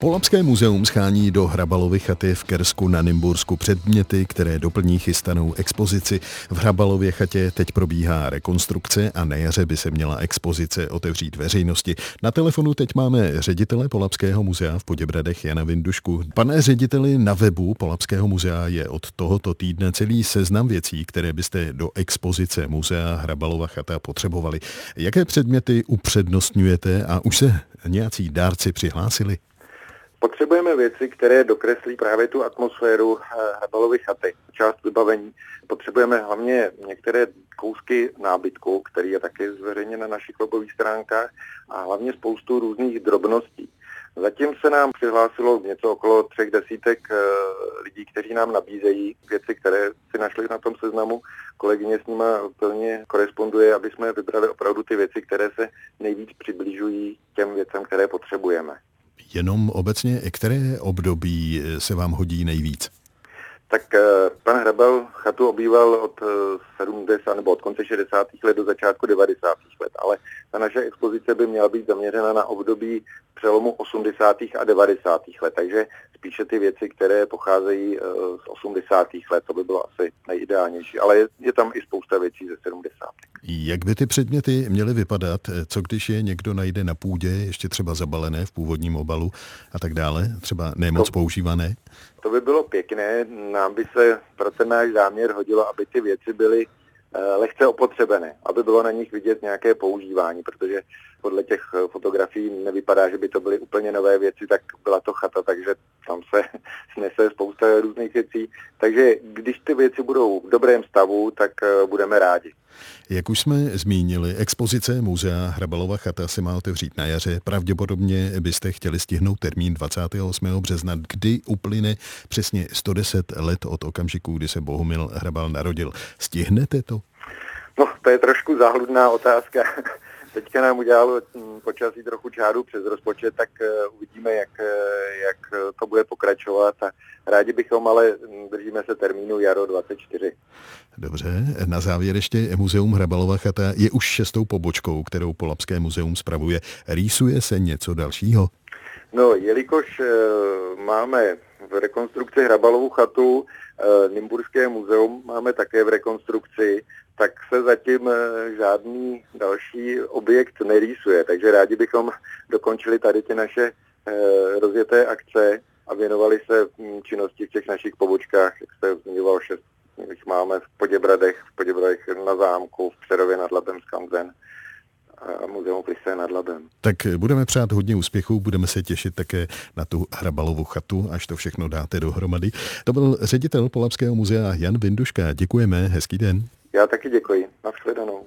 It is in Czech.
Polapské muzeum schání do Hrabalovy chaty v Kersku na Nymbursku předměty, které doplní chystanou expozici. V Hrabalově chatě teď probíhá rekonstrukce a na jaře by se měla expozice otevřít veřejnosti. Na telefonu teď máme ředitele Polapského muzea v Poděbradech Jana Vindušku. Pane řediteli, na webu Polapského muzea je od tohoto týdne celý seznam věcí, které byste do expozice muzea Hrabalova chata potřebovali. Jaké předměty upřednostňujete a už se nějací dárci přihlásili? Potřebujeme věci, které dokreslí právě tu atmosféru eh, Hrabalovy chaty, část vybavení. Potřebujeme hlavně některé kousky nábytku, který je taky zveřejněn na našich webových stránkách a hlavně spoustu různých drobností. Zatím se nám přihlásilo něco okolo třech desítek eh, lidí, kteří nám nabízejí věci, které si našli na tom seznamu. Kolegyně s nimi plně koresponduje, aby jsme vybrali opravdu ty věci, které se nejvíc přibližují těm věcem, které potřebujeme. Jenom obecně, které období se vám hodí nejvíc? Tak eh, pan Hrabal chatu obýval od 70 eh, nebo od konce 60. let do začátku 90. let, ale ta naše expozice by měla být zaměřena na období přelomu 80. a 90. let, takže spíše ty věci, které pocházejí eh, z 80. let, to by bylo asi nejideálnější, ale je, je tam i spousta věcí ze 70. Jak by ty předměty měly vypadat? Co když je někdo najde na půdě, ještě třeba zabalené v původním obalu a tak dále, třeba nemoc to, používané? To by bylo pěkné, nám by se pro ten náš záměr hodilo, aby ty věci byly eh, lehce opotřebené, aby bylo na nich vidět nějaké používání, protože podle těch eh, fotografií nevypadá, že by to byly úplně nové věci, tak byla to chata, takže tam se různých věcí. Takže když ty věci budou v dobrém stavu, tak eh, budeme rádi. Jak už jsme zmínili, expozice Muzea Hrabalova chata se má otevřít na jaře. Pravděpodobně byste chtěli stihnout termín 28. března, kdy uplyne přesně 110 let od okamžiku, kdy se Bohumil Hrabal narodil. Stihnete to? No, to je trošku záhludná otázka. Teďka nám udělalo hm, počasí trochu čáru přes rozpočet, tak uh, uvidíme, jak, uh, jak to bude pokračovat a rádi bychom, ale hm, držíme se termínu jaro 24. Dobře, na závěr ještě Muzeum Hrabalova chata je už šestou pobočkou, kterou Polapské muzeum spravuje. Rýsuje se něco dalšího? No, jelikož uh, máme v rekonstrukci Hrabalovu chatu, Nymburské muzeum máme také v rekonstrukci, tak se zatím eh, žádný další objekt nerýsuje. Takže rádi bychom dokončili tady ty naše eh, rozjeté akce a věnovali se hm, činnosti v těch našich pobočkách, jak jste zmiňoval, šest jich máme v Poděbradech, v Poděbradech na zámku, v Přerově nad Labem Skanzen a muzeum Plise nad Labem. Tak budeme přát hodně úspěchů, budeme se těšit také na tu Hrabalovu chatu, až to všechno dáte dohromady. To byl ředitel Polapského muzea Jan Vinduška. Děkujeme, hezký den. Já taky děkuji. Nashledanou.